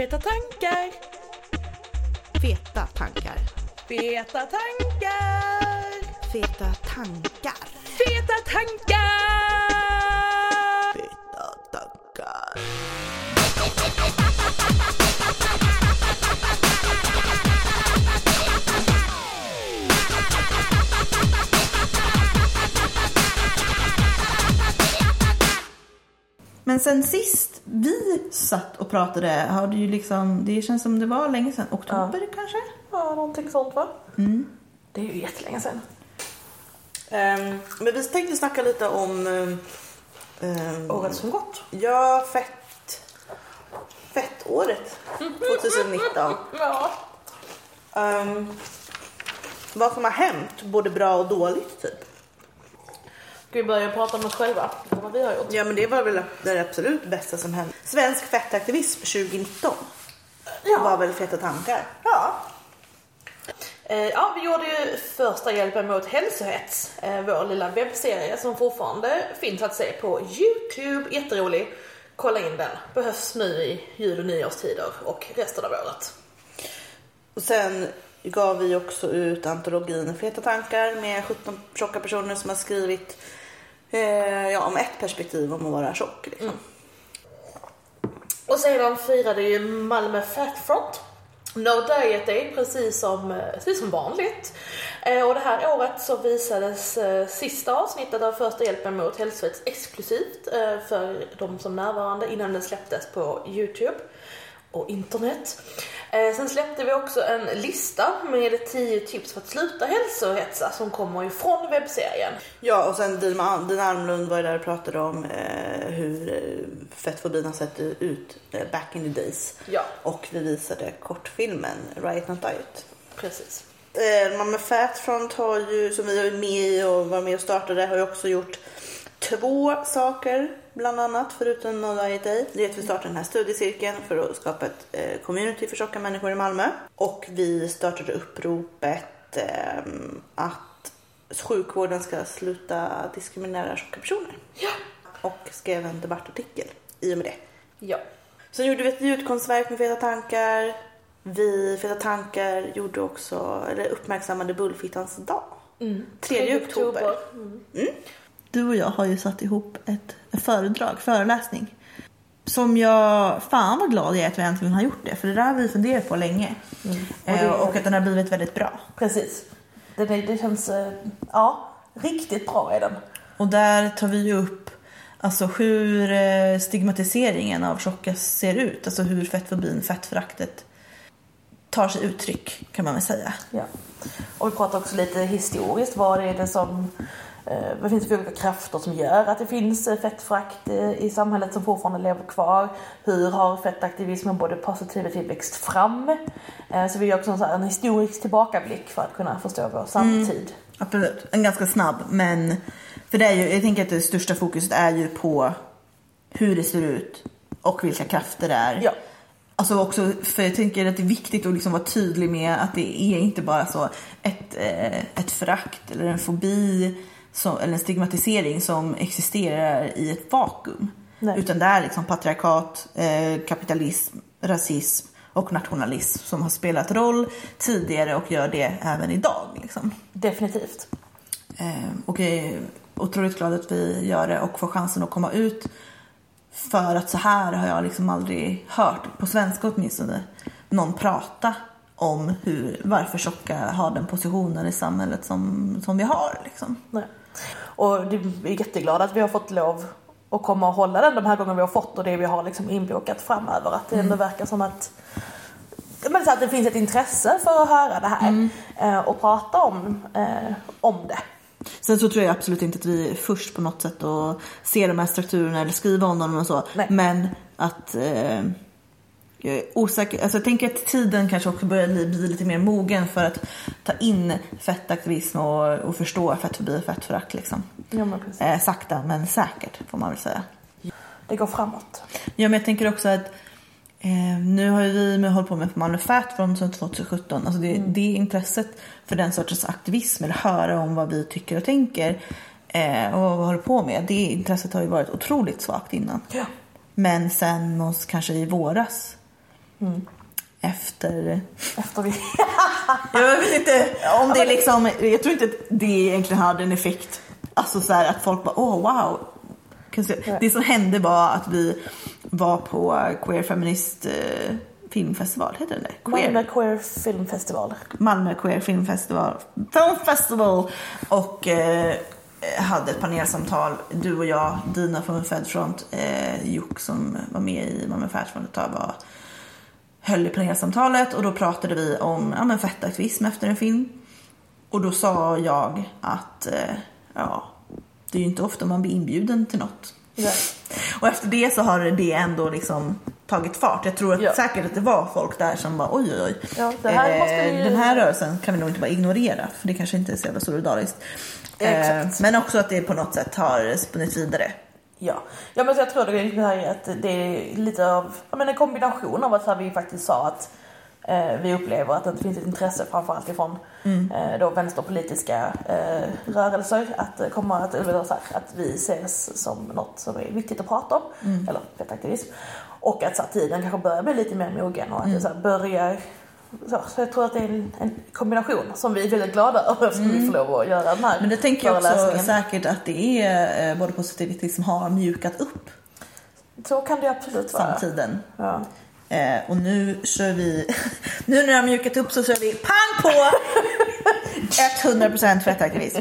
Feta tankar. Feta tankar. Feta tankar. Feta tankar. Feta tankar. Feta tankar. Men sen sist vi satt och pratade har det ju liksom, det känns som det var länge sedan, oktober kanske? Ja, någonting sånt va? Mm. Det är ju jättelänge sedan. Ehm, men vi tänkte snacka lite om um, Året som gått. Ja, fett. Fettåret 2019. Ja. Um, vad som har hänt, både bra och dåligt typ. Ska vi börja prata om oss själva? Vad vi har gjort? Ja men det var väl det absolut bästa som hände. Svensk fettaktivism 2019 var väl feta tankar. Ja. Eh, Ja, vi gjorde ju första hjälpen mot hälsohets, eh, vår lilla webbserie som fortfarande finns att se på Youtube. Jätterolig. Kolla in den. Behövs nu i jul och nyårstider och resten av året. Och sen gav vi också ut antologin Feta tankar med 17 tjocka personer som har skrivit eh, ja, om ett perspektiv om att vara tjock. Liksom. Mm. Och sedan firade ju Malmö Fat Front No Diet Day precis som, eh, precis som vanligt. Eh, och det här året så visades eh, sista avsnittet av Första hjälpen mot hälsovett exklusivt eh, för de som närvarande innan den släpptes på Youtube och internet. Eh, sen släppte vi också en lista med 10 tips för att sluta hälsohetsa som kommer ifrån webbserien. Ja och sen Dina, Almlund var ju där och pratade om eh, hur eh, fettfobin har sett ut back in the days. Ja, Och vi visade kortfilmen Riot Not Diet. precis. Mamma Fat Front har ju, som vi är med i och var med och startade, har ju också gjort två saker bland annat förutom No Diet Day. Det är att vi startade den här studiecirkeln för att skapa ett eh, community för tjocka människor i Malmö. Och vi startade uppropet eh, att sjukvården ska sluta diskriminera tjocka personer. Ja. Och skrev en debattartikel i och med det. Ja. Sen gjorde vi ett ljudkonstverk med Feta tankar. Vi, Feta tankar, gjorde också, eller uppmärksammade Bullfittans dag. Mm. 3 oktober. Du och jag har ju satt ihop ett, ett föredrag, föreläsning. Som jag, fan vad glad jag är att vi äntligen har gjort det. För det där har vi funderat på länge. Och Och, det- och att den har blivit väldigt bra. Precis. Det, det, det känns, eh, ja, riktigt bra är den. Och där tar vi upp alltså hur eh, stigmatiseringen av tjocka ser ut. Alltså hur fettfobin, fettföraktet tar sig uttryck kan man väl säga. Ja. Och vi pratar också lite historiskt. Vad är det som, eh, vad finns det för olika krafter som gör att det finns eh, fettförakt eh, i samhället som fortfarande lever kvar? Hur har fettaktivismen både positivity växt fram? Eh, så vi gör också en, en historisk tillbakablick för att kunna förstå vår samtid. Absolut, en ganska snabb men för det är ju, jag tänker att det största fokuset är ju på hur det ser ut och vilka krafter det är. Ja. Alltså också, för jag tänker att det är viktigt att liksom vara tydlig med att det är inte bara så ett, eh, ett förakt eller en fobi som, eller en stigmatisering som existerar i ett vakuum. Nej. Utan det är liksom patriarkat, eh, kapitalism, rasism och nationalism som har spelat roll tidigare och gör det även idag. Liksom. Definitivt. Eh, och jag är otroligt glad att vi gör det och får chansen att komma ut. För att så här har jag liksom aldrig hört, på svenska åtminstone, någon prata om hur, varför tjocka har den positionen i samhället som, som vi har. Liksom. Nej. Och vi är jätteglada att vi har fått lov att komma och hålla den de här gångerna vi har fått och det vi har liksom inbokat framöver. Att det ändå verkar som att, men så att det finns ett intresse för att höra det här eh, och prata om, eh, om det. Sen så tror jag absolut inte att vi är först på något sätt att se de här strukturerna eller skriva om dem och så. Nej. Men att eh, jag är osäker. Alltså jag tänker att tiden kanske också börjar bli, lite mer mogen för att ta in fettaktivism och, och förstå fettfobi och fettförakt liksom. Ja, men precis. Eh, sakta men säkert får man väl säga. Det går framåt. Ja men jag tänker också att eh, nu har vi med, hållit på med Malmö Fat från 2017. Alltså det, det intresset för den sortens aktivism eller höra om vad vi tycker och tänker eh, och vad vi håller på med. Det intresset har ju varit otroligt svagt innan. Ja. Men sen kanske i våras Efter... Efter vi... Jag vet inte om det är liksom... Jag tror inte att det egentligen hade en effekt. Alltså så här att folk bara åh wow. Kan se- Det som hände var att vi var på Queer Feminist eh, filmfestival, heter det? Queer. Malmö Queer Filmfestival. Malmö Queer Filmfestival, Film Festival och eh, hade ett panelsamtal. Du och jag, Dina från Fedfront, eh, Juk som var med i Malmö Fedfront ett tag var, höll i panelsamtalet och då pratade vi om ja, men fettaktivism efter en film. Och då sa jag att eh, ja, det är ju inte ofta man blir inbjuden till något. Ja. Och efter det så har det ändå liksom tagit fart. Jag tror att Ja. säkert att det var folk där som bara oj oj oj. Ja, här Eh, vi- Den här rörelsen kan vi nog inte bara ignorera för det kanske inte är så jävla solidariskt. Eh. Men också att det på något sätt har spunnit vidare. Ja, ja men jag tror det är, att det är lite av men en kombination av att så vi faktiskt sa att eh, vi upplever att det finns ett intresse framförallt ifrån eh, då vänsterpolitiska eh, rörelser att komma att, eller så här, att vi ses som något som är viktigt att prata om, eller fetaktivism. Och att så här, tiden kanske börjar bli lite mer mogen och att det så här, börjar så, så jag tror att det är en, en kombination som vi är väldigt glada över eftersom vi får lov att göra den här Men det tänker jag också säkert att det är eh, både positivitet som har mjukat upp Så kan det absolut vara. samtiden. Ja. Eh, och nu kör vi, nu när det har mjukat upp så kör vi pang på 100% fettaktivism.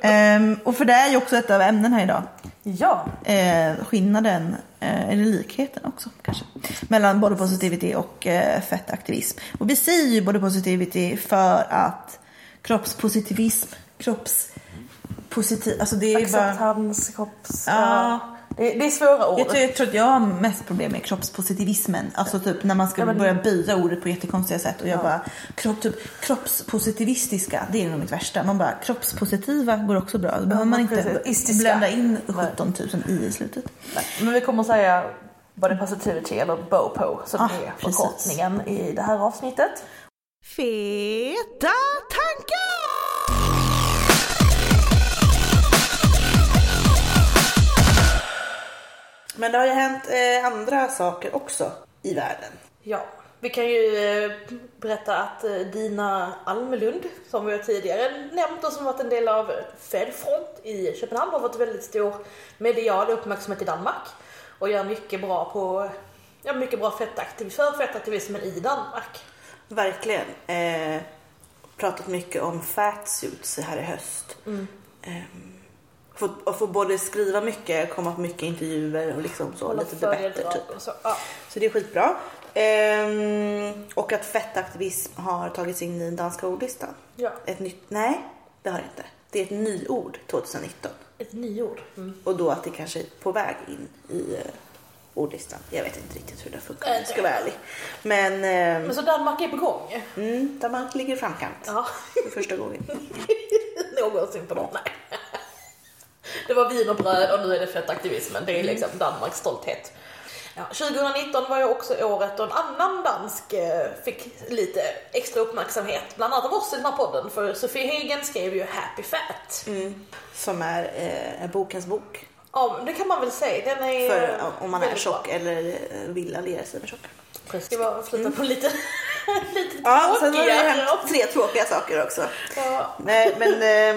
Ehm, och för det är ju också ett av ämnena idag. Ja, Eh, skillnaden, eh, eller likheten också kanske, mellan body positivity och eh, fettaktivism. Och vi säger ju body positivity för att kroppspositivism, kroppspositiv, alltså det är bara... acceptans, kropps... Ja. Det, det är svåra ord. Jag tror, jag tror att jag har mest problem med kroppspositivismen. Alltså typ när man ska Ja, men- börja böja ordet på jättekonstiga sätt. Och jag bara, kropp, typ, kroppspositivistiska, det är nog mitt värsta. Man bara, kroppspositiva går också bra. Då behöver man inte precis. Istiska. blanda in Nej. 17 000 i i slutet. Nej, Men vi kommer att säga body positivity eller BOPO som Ah, är precis. förkortningen i det här avsnittet. Feta tankar! Men det har ju hänt eh, andra saker också i världen. Ja, vi kan ju eh, berätta att eh, Dina Almelund, som vi har tidigare nämnt och som varit en del av Fedfront i Köpenhamn, har fått väldigt stor medial uppmärksamhet i Danmark och gör mycket bra på Ja, mycket bra fettaktiv, för fettaktivismen i Danmark. Verkligen. Eh, pratat mycket om fatsuits här i höst. Eh, fått, och få både skriva mycket, komma på mycket intervjuer och liksom så Hålla lite debatter typ. så. Ja. Så det är skitbra. Ehm, och att fettaktivism har tagits in i den danska ordlistan. ja, Ett nytt, nej det har det inte. Det är ett nyord 2019. ett nyord. Mm. Och då att det kanske är på väg in i eh, ordlistan. Jag vet inte riktigt hur det funkar om jag ska vara ärlig. Men, ehm, Men så Danmark är på gång? mm, Danmark ligger i framkant Ja, för första gången. någonsin på något. Nej. Det var vin och bröd och nu är det fettaktivismen. Det är liksom Danmarks stolthet. Ja, 2019 var ju också året då en annan dansk eh, fick lite extra uppmärksamhet, bland annat av oss i den här podden, för Sofie Hagen skrev ju Happy Fat. Mm. Som är eh, en bokens bok. Ja, det kan man väl säga. Den är För om man är tjock bra. eller eh, vill alliera sig med tjocka. Precis. Det var flytta på lite, lite Ja, sen har det tråkiga. hänt tre tråkiga saker också. Ja. Nej, men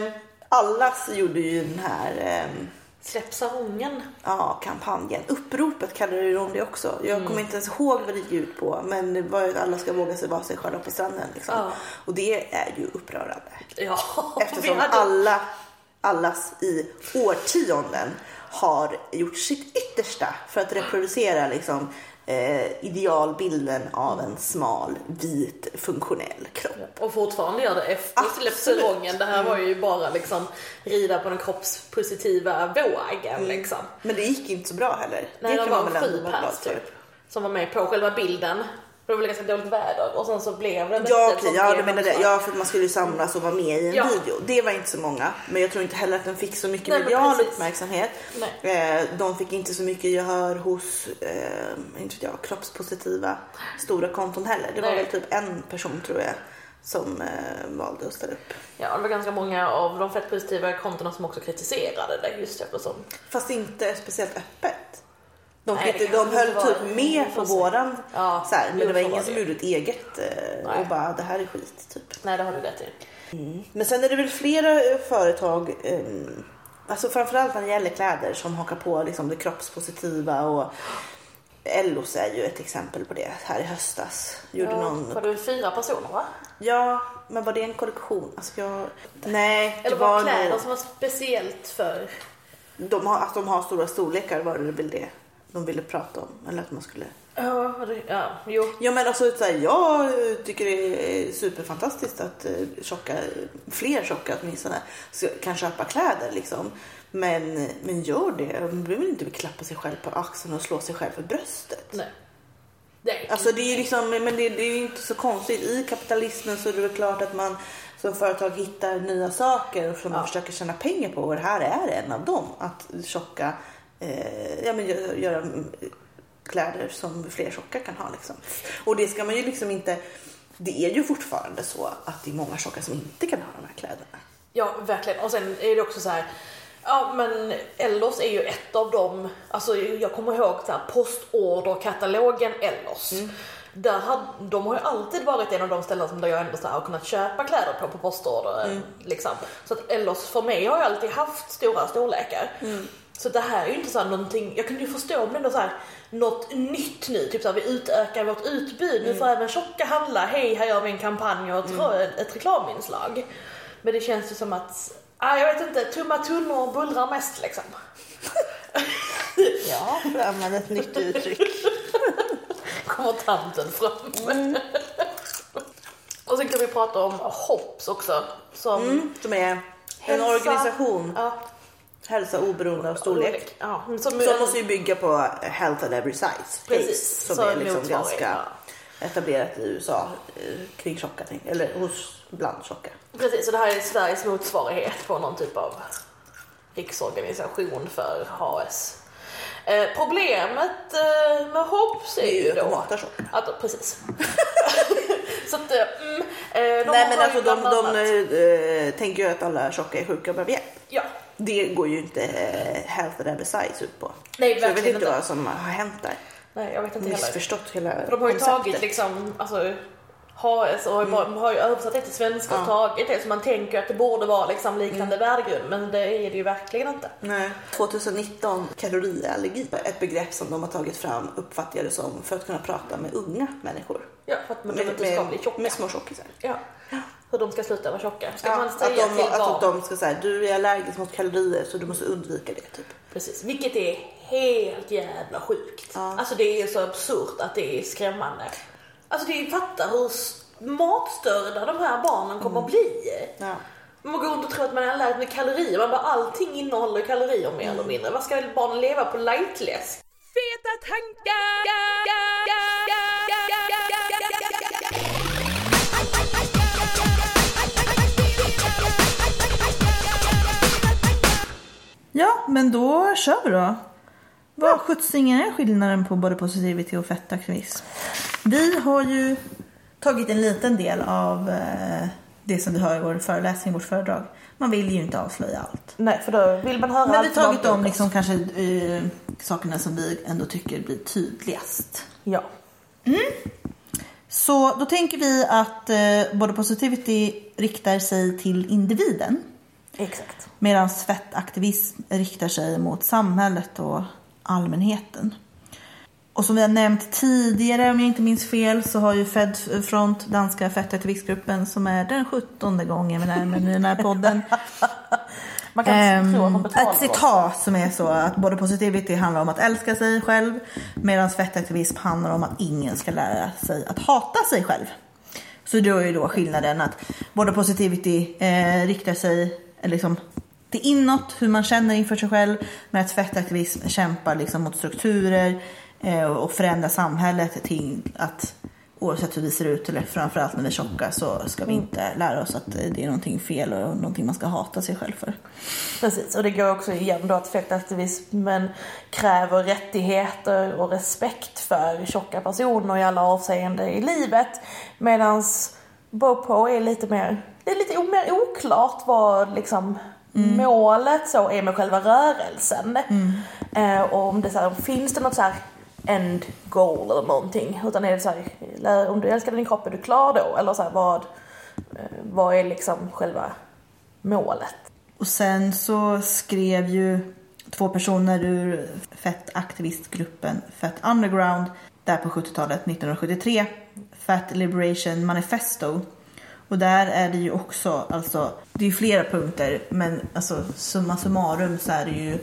eh, Allas gjorde ju den här eh, Släpp sarongen. ja, kampanjen. Uppropet kallade de det också. Jag kommer inte ens ihåg vad det gick ut på. Men det var ju att alla ska våga sig vara sig själva på stranden. Liksom. Ja. Och det är ju upprörande. Ja, Eftersom hade- alla, allas i årtionden har gjort sitt yttersta för att reproducera liksom, eh, idealbilden av en smal, vit, funktionell kropp. Och fortfarande gör det efter Absolut. Släpp sarongen. Det här var ju bara liksom rida på den kroppspositiva vågen liksom. Men det gick inte så bra heller. Nej, det det var glad pers för. typ. Som var med på själva bilden. För det var ganska dåligt väder och sen så blev det Ja, okej, ja, du menar det. Ja, för att man skulle ju samlas och vara med i en Ja. video. Det var inte så många, men jag tror inte heller att den fick så mycket Nej, medial uppmärksamhet. Nej. Eh, de fick inte så mycket gehör hos eh, inte jag, kroppspositiva stora konton heller. Det var Nej. väl typ en person tror jag som eh, valde att ställa upp. Ja, det var ganska många av de fettpositiva kontona som också kritiserade det just eftersom. Fast inte speciellt öppet. De, Nej, inte, de höll typ med på våran. Ja, så här, men det var ingen som gjorde ett eget eh, Nej. och bara det här är skit typ. Nej, det har du rätt i. Men sen är det väl flera eh, företag, eh, alltså framförallt när det gäller kläder som hakar på liksom det kroppspositiva och Ellos är ju ett exempel på det här i höstas. Gjorde Ja, någon... Var det fyra personer va? Ja, men var det en kollektion? Alltså jag... Nej, Eller det var det kläder nog... som var speciellt för... De har, att de har stora storlekar var det väl det de ville prata om. Eller att man skulle... Ja, ja jo. Ja men alltså så här, jag tycker det är superfantastiskt att eh, tjocka, fler tjocka åtminstone kan köpa kläder liksom. Men, men gör det. Man behöver inte klappa sig själv på axeln och slå sig själv för bröstet. Nej. Nej. Alltså det är ju liksom, men det, det är ju inte så konstigt. I kapitalismen så är det väl klart att man som företag hittar nya saker som man Ja. försöker tjäna pengar på. Och det här är en av dem. Att tjocka, eh, ja men göra, göra mm, kläder som fler tjocka kan ha liksom. Och det ska man ju liksom inte, det är ju fortfarande så att det är många tjocka som inte kan ha de här kläderna. Ja, verkligen. Och sen är det också så här. Ja, men Ellos är ju ett av dem. Alltså, jag kommer ihåg så här, postorderkatalogen Ellos. Där hade, de har ju alltid varit en av de ställen som där jag ändå så här, har kunnat köpa kläder på på postorder. Liksom. Så att Ellos för mig har ju alltid haft stora storlekar. Så det här är ju inte så någonting, jag kunde ju förstå om det ändå så här något nytt nu, typ så här, vi utökar vårt utbud, nu får även tjocka handla, hej här gör vi en kampanj och ett, ett reklaminslag. Men det känns ju som att, ah, jag vet inte, tumma tunnor bullrar mest liksom. Ja, för att använda ett nytt uttryck. Kommer tanten fram. och sen kan vi prata om Hops också. Som Mm, som är en Hälsa- organisation, Ja, hälsa oberoende av storlek. Ja, som, Som måste ju bygga på health at every size. Precis, som så är liksom ganska ja. etablerat i USA eh, kring tjocka, eller hos bland tjocka. Precis, så det här är Sveriges motsvarighet på någon typ av riksorganisation för HS. Eh, problemet eh, med Hops är ju ju att de då hatar tjocka. att, precis. så att, eh, mm, eh, de Nej men alltså de, de annat- eh, tänker ju att alla tjocka är sjuka och behöver hjälp. Ja, Det går ju inte health every size ut på. Nej, Så jag vet inte vad som har hänt där. nej jag vet inte heller. Missförstått hela För de har ju konceptet. tagit liksom, alltså och har ju, bara- de har ju översatt det till svenska och Mm. Ja. tagit det så man tänker att det borde vara liksom liknande värdegrund men det är det ju verkligen inte. Nej. 2019, kaloriallergi, ett begrepp som de har tagit fram uppfattar jag det som för att kunna prata med unga människor. Ja, för att ska bli tjocka. med små tjockisar. Ja. Hur de ska sluta vara tjocka. Ska Ja, man att, säga de, till att barn. de ska säga du är allergisk mot kalorier så du måste undvika det. Typ. Precis, vilket är helt jävla sjukt. Ja. Alltså det är så absurt att det är skrämmande. Alltså det är, fatta hur matstörda de här barnen kommer att bli. Ja. Man går runt och tror att man är allergisk med kalorier. Man bara allting innehåller kalorier mer eller mindre. Vad ska barnen leva på lightläsk? Feta tankar! Men då kör vi då. Vad sjuttsingen är skillnaden på body positivity och fettaktivism? Vi har ju tagit en liten del av eh, det som vi har i vår föreläsning, vårt föredrag. Man vill ju inte avslöja allt. Nej, för då vill man höra Men vi allt har som tagit om liksom kanske eh, sakerna som vi ändå tycker blir tydligast. Ja. Så då tänker vi att eh, body positivity riktar sig till individen. Exakt. Medan fettaktivism riktar sig mot samhället och allmänheten. Och som vi har nämnt tidigare, om jag inte minns fel, så har ju Fedfront, danska fettaktivistgruppen, som är den sjuttonde gången vi nämner den här podden. Man kan Ehm, tro att betalar ett citat som är så att både positivity handlar om att älska sig själv medan fettaktivism handlar om att ingen ska lära sig att hata sig själv. Så då är ju då skillnaden att både positivity eh, riktar sig liksom till inåt, hur man känner inför sig själv, men att fettaktivism kämpar liksom mot strukturer eh, och förändrar samhället till att oavsett hur vi ser ut eller framförallt när vi är tjocka så ska vi inte lära oss att eh, det är någonting fel och någonting man ska hata sig själv för. Precis, och det går också igen då att fettaktivismen kräver rättigheter och respekt för tjocka personer i alla avseenden i livet. Medan Bopo är lite mer, det är lite mer oklart vad liksom målet så är med själva rörelsen. Eh, och om det så här, finns det något så här end goal eller någonting. Utan är det så här, om du älskar din kropp, är du klar då? Eller så här, vad, eh, vad är liksom själva målet? Och sen så skrev ju två personer ur fettaktivistgruppen Fat Underground där på 70-talet, 1973, Fat Liberation Manifesto. Och där är det ju också, alltså, det är flera punkter, men alltså summa summarum så är det ju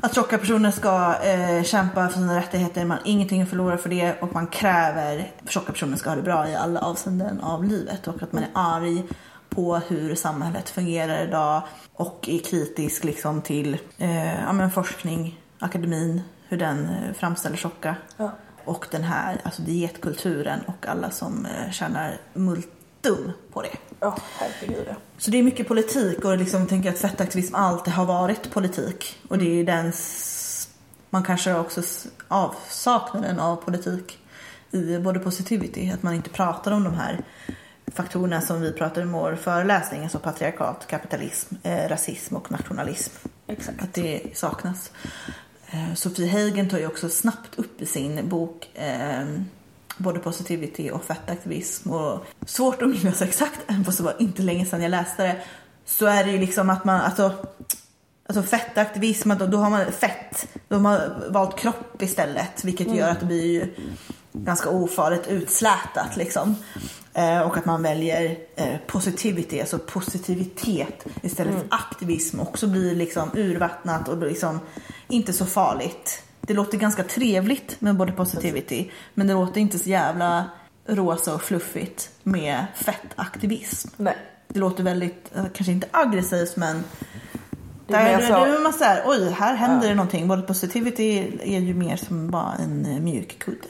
att tjocka personer ska eh, kämpa för sina rättigheter, man har ingenting att förlora för det och man kräver att tjocka personer ska ha det bra i alla avseenden av livet och att man är arg på hur samhället fungerar idag och är kritisk liksom till eh, ja, men forskning, akademin, hur den eh, framställer tjocka. Ja. Och den här alltså dietkulturen och alla som eh, tjänar multum på det. Ja, herregud. Så det är mycket politik och liksom tänker att fettaktivism alltid har varit politik. Och det är den, man kanske också avsaknaden av politik i både positivity, att man inte pratar om de här faktorerna som vi pratade om i vår föreläsning, alltså patriarkat, kapitalism, eh, rasism och nationalism. Exakt. Att det saknas. Eh, Sofie Heigen tar ju också snabbt upp i sin bok eh, både positivity och fettaktivism. Och svårt att minnas exakt, även fast det var inte länge sedan jag läste det. Så är det ju liksom att man, alltså, alltså fettaktivism, då, då har man fett, då har man valt kropp istället. Vilket gör att det blir ju ganska ofarligt utslätat liksom. Eh, och att man väljer eh, positivity, alltså positivitet istället för aktivism också blir liksom urvattnat och liksom inte så farligt. Det låter ganska trevligt med både positivity men det låter inte så jävla rosa och fluffigt med fettaktivism. Nej. Det låter väldigt, eh, kanske inte aggressivt men Det är där, så- är man så här, oj här händer det någonting. Både positivity är ju mer som bara en eh, mjuk kudde.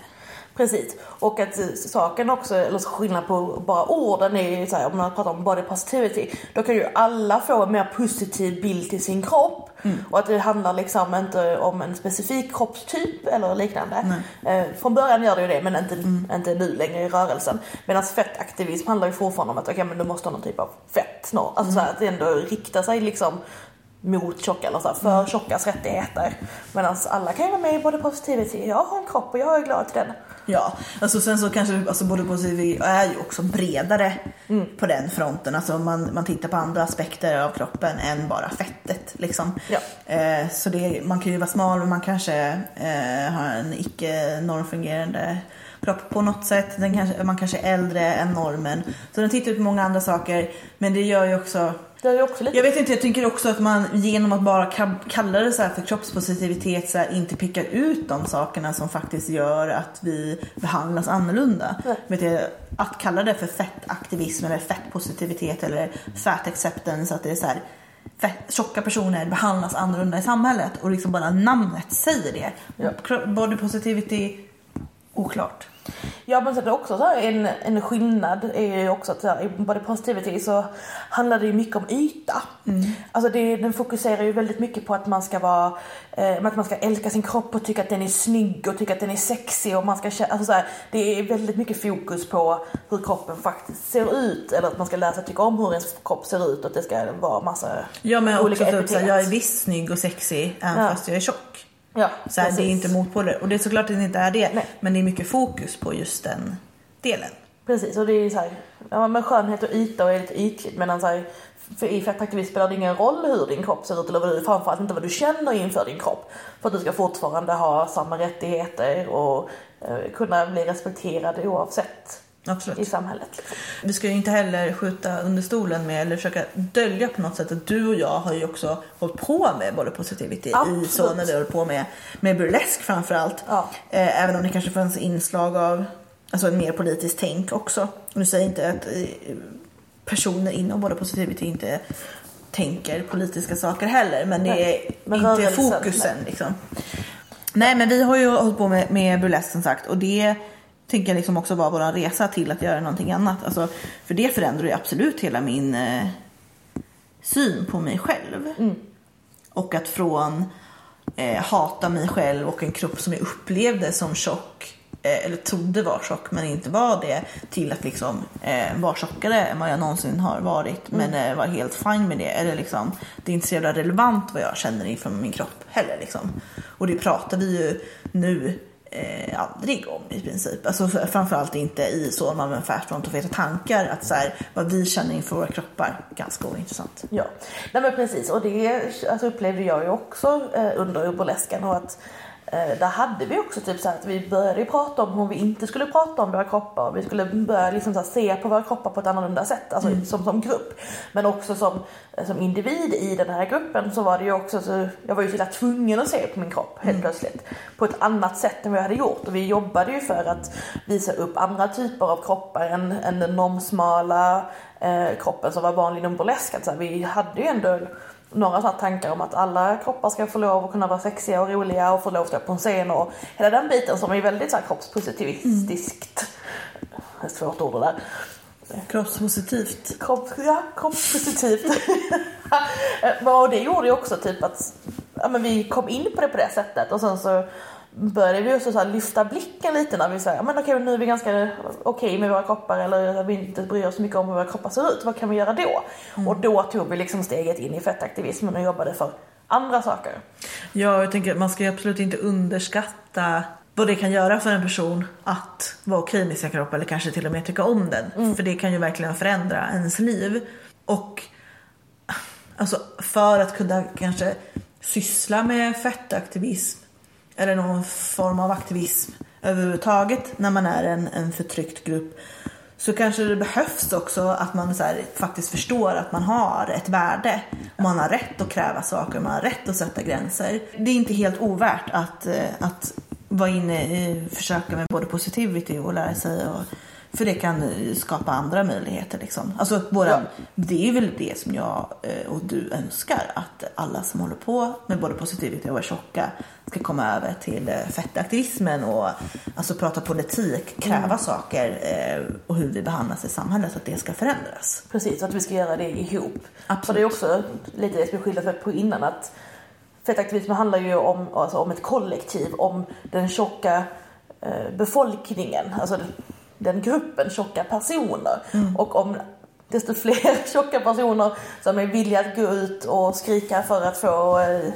Precis. Och att eh, saken också, eller skillnad på bara orden är ju så här, om man pratar om body positivity, då kan ju alla få en mer positiv bild till sin kropp. Och att det handlar liksom inte om en specifik kroppstyp eller liknande. Eh, från början gör det ju det, men inte, inte nu längre i rörelsen. Medan fettaktivism handlar ju fortfarande om att okej, men du måste ha någon typ av fett. nå- Alltså så här, att det ändå riktar sig liksom mot tjocka eller så här, för tjockas rättigheter. Medan alla kan ju vara med i body positivity. Jag har en kropp och jag är glad till den. Ja, alltså sen så kanske alltså både positivity är ju också bredare på den fronten. Alltså man, man tittar på andra aspekter av kroppen än bara fettet liksom. Ja. Eh, så det, man kan ju vara smal men man kanske eh, har en icke normfungerande kropp på något sätt. Den kanske, man kanske är äldre än normen. Så den tittar på många andra saker. Men det gör ju också Det är också lite jag vet inte, jag tycker också att man genom att bara ka- kalla det så här för kroppspositivitet så här, inte pickar ut de sakerna som faktiskt gör att vi behandlas annorlunda. Vet jag, att kalla det för fettaktivism eller fettpositivitet eller fat acceptance, att det är så här fett, tjocka personer behandlas annorlunda i samhället och liksom bara namnet säger det. Ja. Body positivity, oklart. Ja men sen också så här, en, en skillnad är ju också att så här, i body positivity så handlar det ju mycket om yta. Alltså det, den fokuserar ju väldigt mycket på att man ska vara, eh, att man ska älska sin kropp och tycka att den är snygg och tycka att den är sexig och man ska alltså så här, det är väldigt mycket fokus på hur kroppen faktiskt ser ut eller att man ska lära sig tycka om hur ens kropp ser ut och att det ska vara massa Ja men olika typ, epitet. jag är visst snygg och sexig även Ja. fast jag är tjock. Ja, Så här, det är inte motpoler. Och det är såklart att det inte är det. Nej. Men det är mycket fokus på just den delen. Precis, och det är så här, ja men skönhet och yta och är lite ytligt medan så här, för i fettaktivism spelar det ingen roll hur din kropp ser ut eller vad du, framförallt inte vad du känner inför din kropp. För att du ska fortfarande ha samma rättigheter och eh, kunna bli respekterad oavsett i Absolut. samhället. Liksom. Vi ska ju inte heller skjuta under stolen med eller försöka dölja på något sätt att du och jag har ju också hållit på med både positivity i Absolut. så när vi hållit på med, med burlesk framförallt. Ja. Eh, även om det kanske fanns inslag av alltså en mer politiskt tänk också. Nu säger inte att eh, personer inom både positivity inte tänker politiska saker heller men det Nej, är men inte fokusen liksom. Nej men vi har ju hållit på med, med burlesk som sagt och det tänker jag liksom också vara vår resa till att göra någonting annat. Alltså, för det förändrar ju absolut hela min eh, syn på mig själv. Och att från eh, hata mig själv och en kropp som jag upplevde som tjock eh, eller trodde var tjock men inte var det, till att liksom eh, vara tjockare än vad jag någonsin har varit. Men eh, var helt fine med det. Eller liksom, det är inte så jävla relevant vad jag känner inför min kropp heller. Liksom. Och det pratar vi ju nu eh, aldrig om i princip. Alltså framförallt inte i så med Fairfront och Feta tankar. Att så här, vad vi känner inför våra kroppar, ganska ointressant. Ja, nej men precis och det alltså, upplevde jag ju också eh, under burlesken och att där hade vi också typ så att vi började prata om hur vi inte skulle prata om våra kroppar. Vi skulle börja liksom så se på våra kroppar på ett annorlunda sätt, alltså som, som grupp. Men också som, eh, som individ i den här gruppen så var det ju också så, jag var ju så illa tvungen att se på min kropp helt plötsligt. På ett annat sätt än vad jag hade gjort. Och vi jobbade ju för att visa upp andra typer av kroppar än, än den normsmala eh, kroppen som var vanlig inom burlesk. Att så här, vi hade ju ändå några sådana tankar om att alla kroppar ska få lov att kunna vara sexiga och roliga och få lov att stå på en scen och hela den biten som är väldigt så här, kroppspositivistiskt. Det är svårt ord det där. Kroppspositivt. Kropp, ja, kroppspositivt. och det gjorde ju också typ att ja, men vi kom in på det på det sättet och sen så började vi också så lyfta blicken lite när vi säger men okej nu är vi ganska okej med våra kroppar eller vi inte bryr oss så mycket om hur våra kroppar ser ut. Vad kan vi göra då? Och då tog vi liksom steget in i fettaktivismen och jobbade för andra saker. Ja, jag tänker att man ska ju absolut inte underskatta vad det kan göra för en person att vara okej med sin kropp eller kanske till och med tycka om den. För det kan ju verkligen förändra ens liv. Och alltså för att kunna kanske syssla med fettaktivism eller någon form av aktivism överhuvudtaget när man är en, en förtryckt grupp så kanske det behövs också att man så här, faktiskt förstår att man har ett värde. Man har rätt att kräva saker, man har rätt att sätta gränser. Det är inte helt ovärt att, eh, att vara inne i försöka med både positivity och lära sig. Och, för det kan skapa andra möjligheter. Liksom. Alltså, våra, Ja. Det är väl det som jag eh, och du önskar. Att alla som håller på med både positivity och är tjocka ska komma över till eh, fettaktivismen och alltså, prata politik, kräva saker eh, och hur vi behandlas i samhället. Att det ska förändras. Precis, att vi ska göra det ihop. Absolut. För det är också lite det som vi skiljer på innan att fettaktivism handlar ju om, alltså om ett kollektiv, om den tjocka befolkningen, alltså den, gruppen tjocka personer. Och om desto fler tjocka personer som är villiga att gå ut och skrika för att få eh,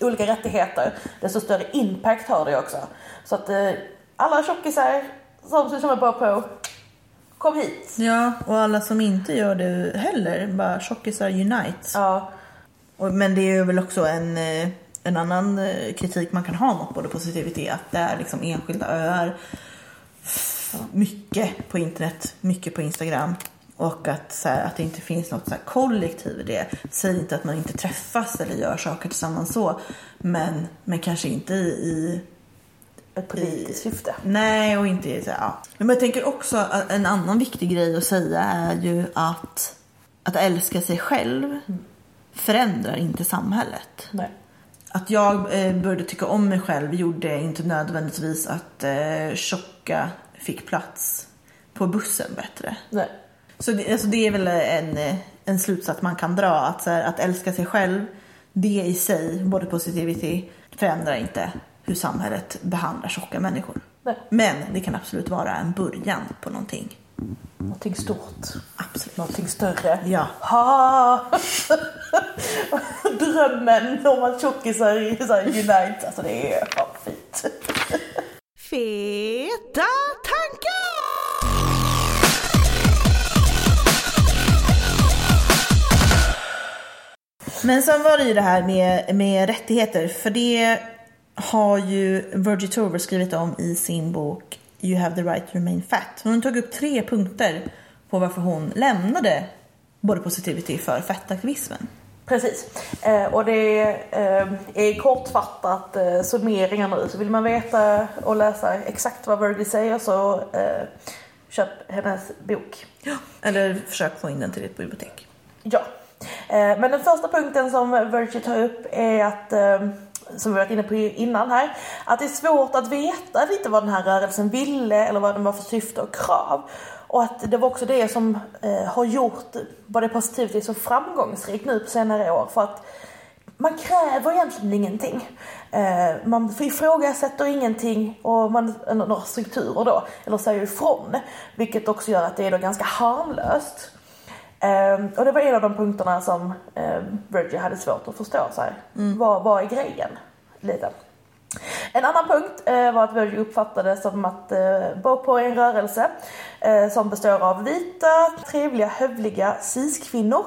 olika rättigheter, desto större impact har det också. Så att eh, alla tjockisar som sysslar bara på, kom hit. Ja, och alla som inte gör det heller, bara tjockisar unite. Ja, Och, men det är väl också en, eh, en annan eh, kritik man kan ha mot både positivity, att det är liksom enskilda öar. Mycket på internet, mycket på Instagram. Och att, så här, att det inte finns något så kollektiv i det. Säg inte att man inte träffas eller gör saker tillsammans så. Men, men kanske inte i, i ett politiskt syfte. Nej, och inte så här, ja. Men jag tänker också att en annan viktig grej att säga är ju att att älska sig själv förändrar inte samhället. Nej. Att jag eh, började tycka om mig själv gjorde inte nödvändigtvis att eh, tjocka fick plats på bussen bättre. Nej. Så det, alltså det är väl en, en slutsats man kan dra. Att, så här, att älska sig själv, det i sig, både positivity, förändrar inte hur samhället behandlar tjocka människor. Nej. Men det kan absolut vara en början på någonting. Någonting stort. Absolut. Någonting större. Ja. Ha! Drömmen om att tjockisar så här unite. Alltså det är fan fint. Feta tankar! Men sen var det ju det här med, med rättigheter. För det har ju Virgie Tover skrivit om i sin bok You have the right to remain fat. Hon tog upp tre punkter på varför hon lämnade både positivity för fettaktivismen. Precis. Eh, och det eh, är kortfattat eh, summeringar nu. Så vill man veta och läsa exakt vad Virgie säger så eh, köp hennes bok. Eller försök få in den till ditt bibliotek. Ja. Men den första punkten som Virtue tar upp är att, som vi varit inne på innan här, att det är svårt att veta lite vad den här rörelsen ville eller vad den var för syfte och krav. Och att det var också det som eh, har gjort både positivt så framgångsrikt nu på senare år. För att man kräver egentligen ingenting. Eh, man ifrågasätter ingenting och man, några strukturer då, eller säger ifrån. Vilket också gör att det är då ganska harmlöst. Eh, och det var en av de punkterna som eh, Virgil hade svårt att förstå. Så här. Vad, vad är grejen? Lite. En annan punkt eh, var att Virgil uppfattade som att eh, Bopo är en rörelse eh, som består av vita, trevliga, hövliga cis-kvinnor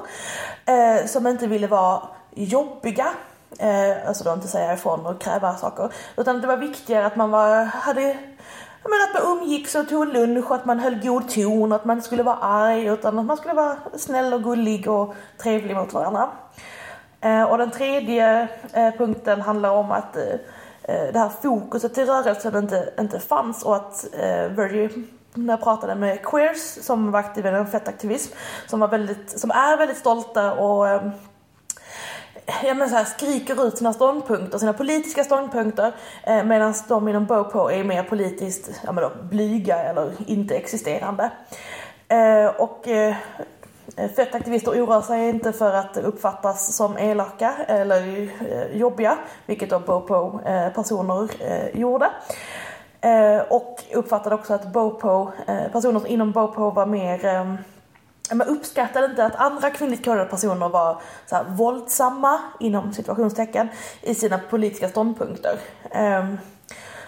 eh, som inte ville vara jobbiga, eh, alltså då inte säga ifrån och kräva saker, utan det var viktigare att man var, hade men att man umgicks och tog lunch och att man höll god ton och att man inte skulle vara arg utan att man skulle vara snäll och gullig och trevlig mot varandra. Eh, och den tredje eh, punkten handlar om att eh, Eh, det här fokuset till rörelsen inte, inte fanns och att eh, Virgil när jag pratade med queers som var aktiva inom fettaktivism som, var väldigt, som är väldigt stolta och eh, ja, men så här, skriker ut sina ståndpunkter, sina politiska ståndpunkter eh, medan de inom BOPO är mer politiskt ja, men då, blyga eller inte existerande. Eh, och eh, Eh, fettaktivister oroar sig inte för att uppfattas som elaka eller eh, jobbiga, vilket då BOPO-personer eh, gjorde. Och uppfattade också att BOPO, personer inom BOPO var mer man uppskattade inte att andra kvinnligt kodade personer var så här, våldsamma, inom situationstecken, i sina politiska ståndpunkter. Ehm,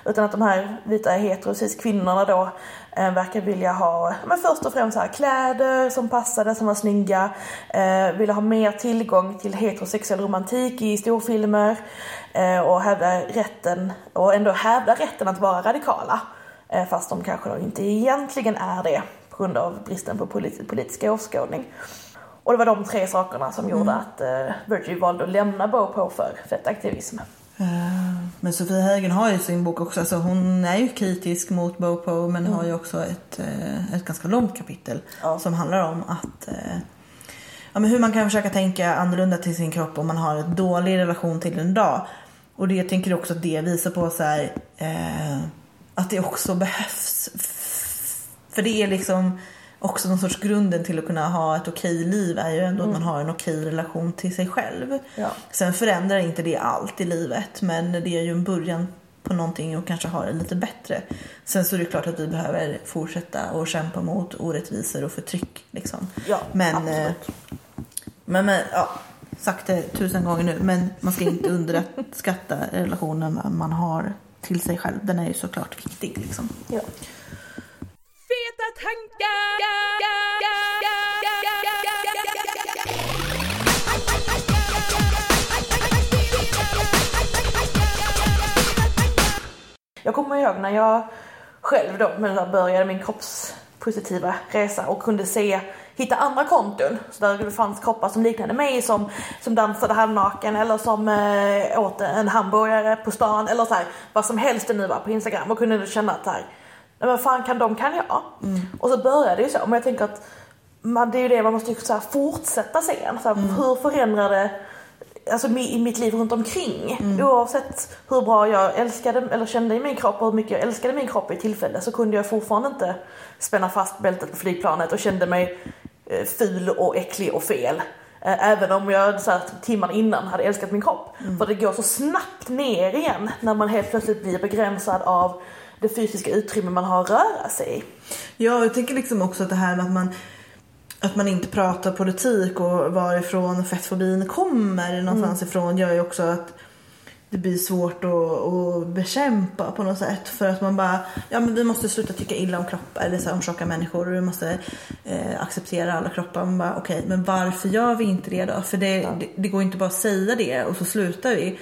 utan att de här vita heterosis kvinnorna då eh, verkar vilja ha, men först och främst här, kläder som passade, som var snygga, eh, ville ha mer tillgång till heterosexuell romantik i storfilmer eh, och hävda rätten, och ändå hävda rätten att vara radikala. Eh, fast de kanske då inte egentligen är det på grund av bristen på polit politiska åskådning. Och det var de tre sakerna som gjorde att eh, Virgil valde att lämna BOPO för fetaktivism. Men Sofia Högen har ju sin bok också, alltså hon är ju kritisk mot Bopo men har ju också ett, eh, ett ganska långt kapitel Ja. som handlar om att eh, ja, men hur man kan försöka tänka annorlunda till sin kropp om man har en dålig relation till en dag. Och det jag tänker också att det visar på så här, eh, att det också behövs. För det är liksom också någon sorts grunden till att kunna ha ett okej liv är ju ändå att man har en okej relation till sig själv. Ja. Sen förändrar inte det allt i livet men det är ju en början på någonting och kanske ha det lite bättre. Sen så är det klart att vi behöver fortsätta och kämpa mot orättvisor och förtryck. Liksom. Ja, men, absolut. eh, men, men ja, sagt det tusen gånger nu men man ska inte underskatta relationen man har till sig själv. Den är ju såklart viktig liksom. Ja. Feta tankar! Jag kommer ihåg när jag själv då började min kroppspositiva resa och kunde se, hitta andra konton så där det fanns kroppar som liknade mig som, som dansade halvnaken eller som eh, åt en hamburgare på stan eller så här, vad som helst det nu var på Instagram och kunde känna att så här, nej men fan kan de kan jag. Och så började det ju så men jag tänker att man, det är ju det man måste så här, fortsätta sen. Så här, Hur förändrar det alltså, i mitt liv runt omkring. Oavsett hur bra jag älskade eller kände i min kropp och hur mycket jag älskade min kropp i tillfälle så kunde jag fortfarande inte spänna fast bältet på flygplanet och kände mig eh, ful och äcklig och fel. Eh, Även om jag så här, timmar innan hade älskat min kropp. För det går så snabbt ner igen när man helt plötsligt blir begränsad av det fysiska utrymme man har att röra sig i. Ja, jag tänker liksom också att det här med att man att man inte pratar politik och varifrån fettfobin kommer någonstans ifrån gör ju också att det blir svårt att, att bekämpa på något sätt. För att man bara, ja men vi måste sluta tycka illa om kroppar, eller så här, om tjocka människor och vi måste eh, acceptera alla kroppar. Man bara, okej, men varför gör vi inte det då? För det, det, det går inte bara att säga det och så slutar vi.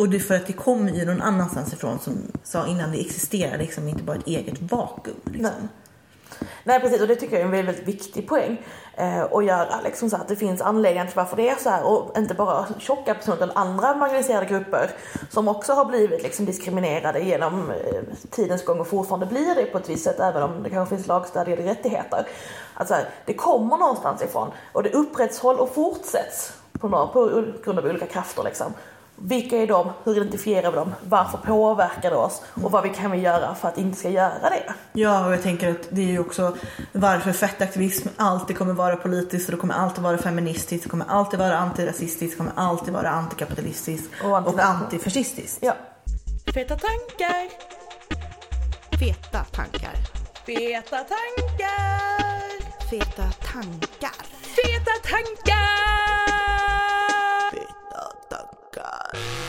Och det är för att det kommer ju någon annanstans ifrån som sa innan det existerar liksom inte bara ett eget vakuum. Liksom. Nej. Nej precis och det tycker jag är en väldigt, väldigt viktig poäng. Eh, att göra liksom så att det finns anledningar till varför det är så här och inte bara tjocka personer utan andra marginaliserade grupper som också har blivit liksom diskriminerade genom eh, tidens gång och fortfarande blir det på ett visst sätt även om det kanske finns lagstadgade rättigheter. Att så här, det kommer någonstans ifrån och det upprätthålls och fortsätts på, några, på grund av olika krafter liksom. Vilka är de? Hur identifierar vi dem? Varför påverkar det oss? Och vad vi kan vi göra för att inte ska göra det? Ja, och jag tänker att det är ju också varför fettaktivism alltid kommer vara politiskt och det kommer alltid vara feministiskt, det kommer alltid vara antirasistiskt, det kommer alltid vara antikapitalistiskt Och och, anti- antifascistiskt. Ja. Feta tankar, Feta tankar. feta tankar, Feta tankar. feta tankar. Bye.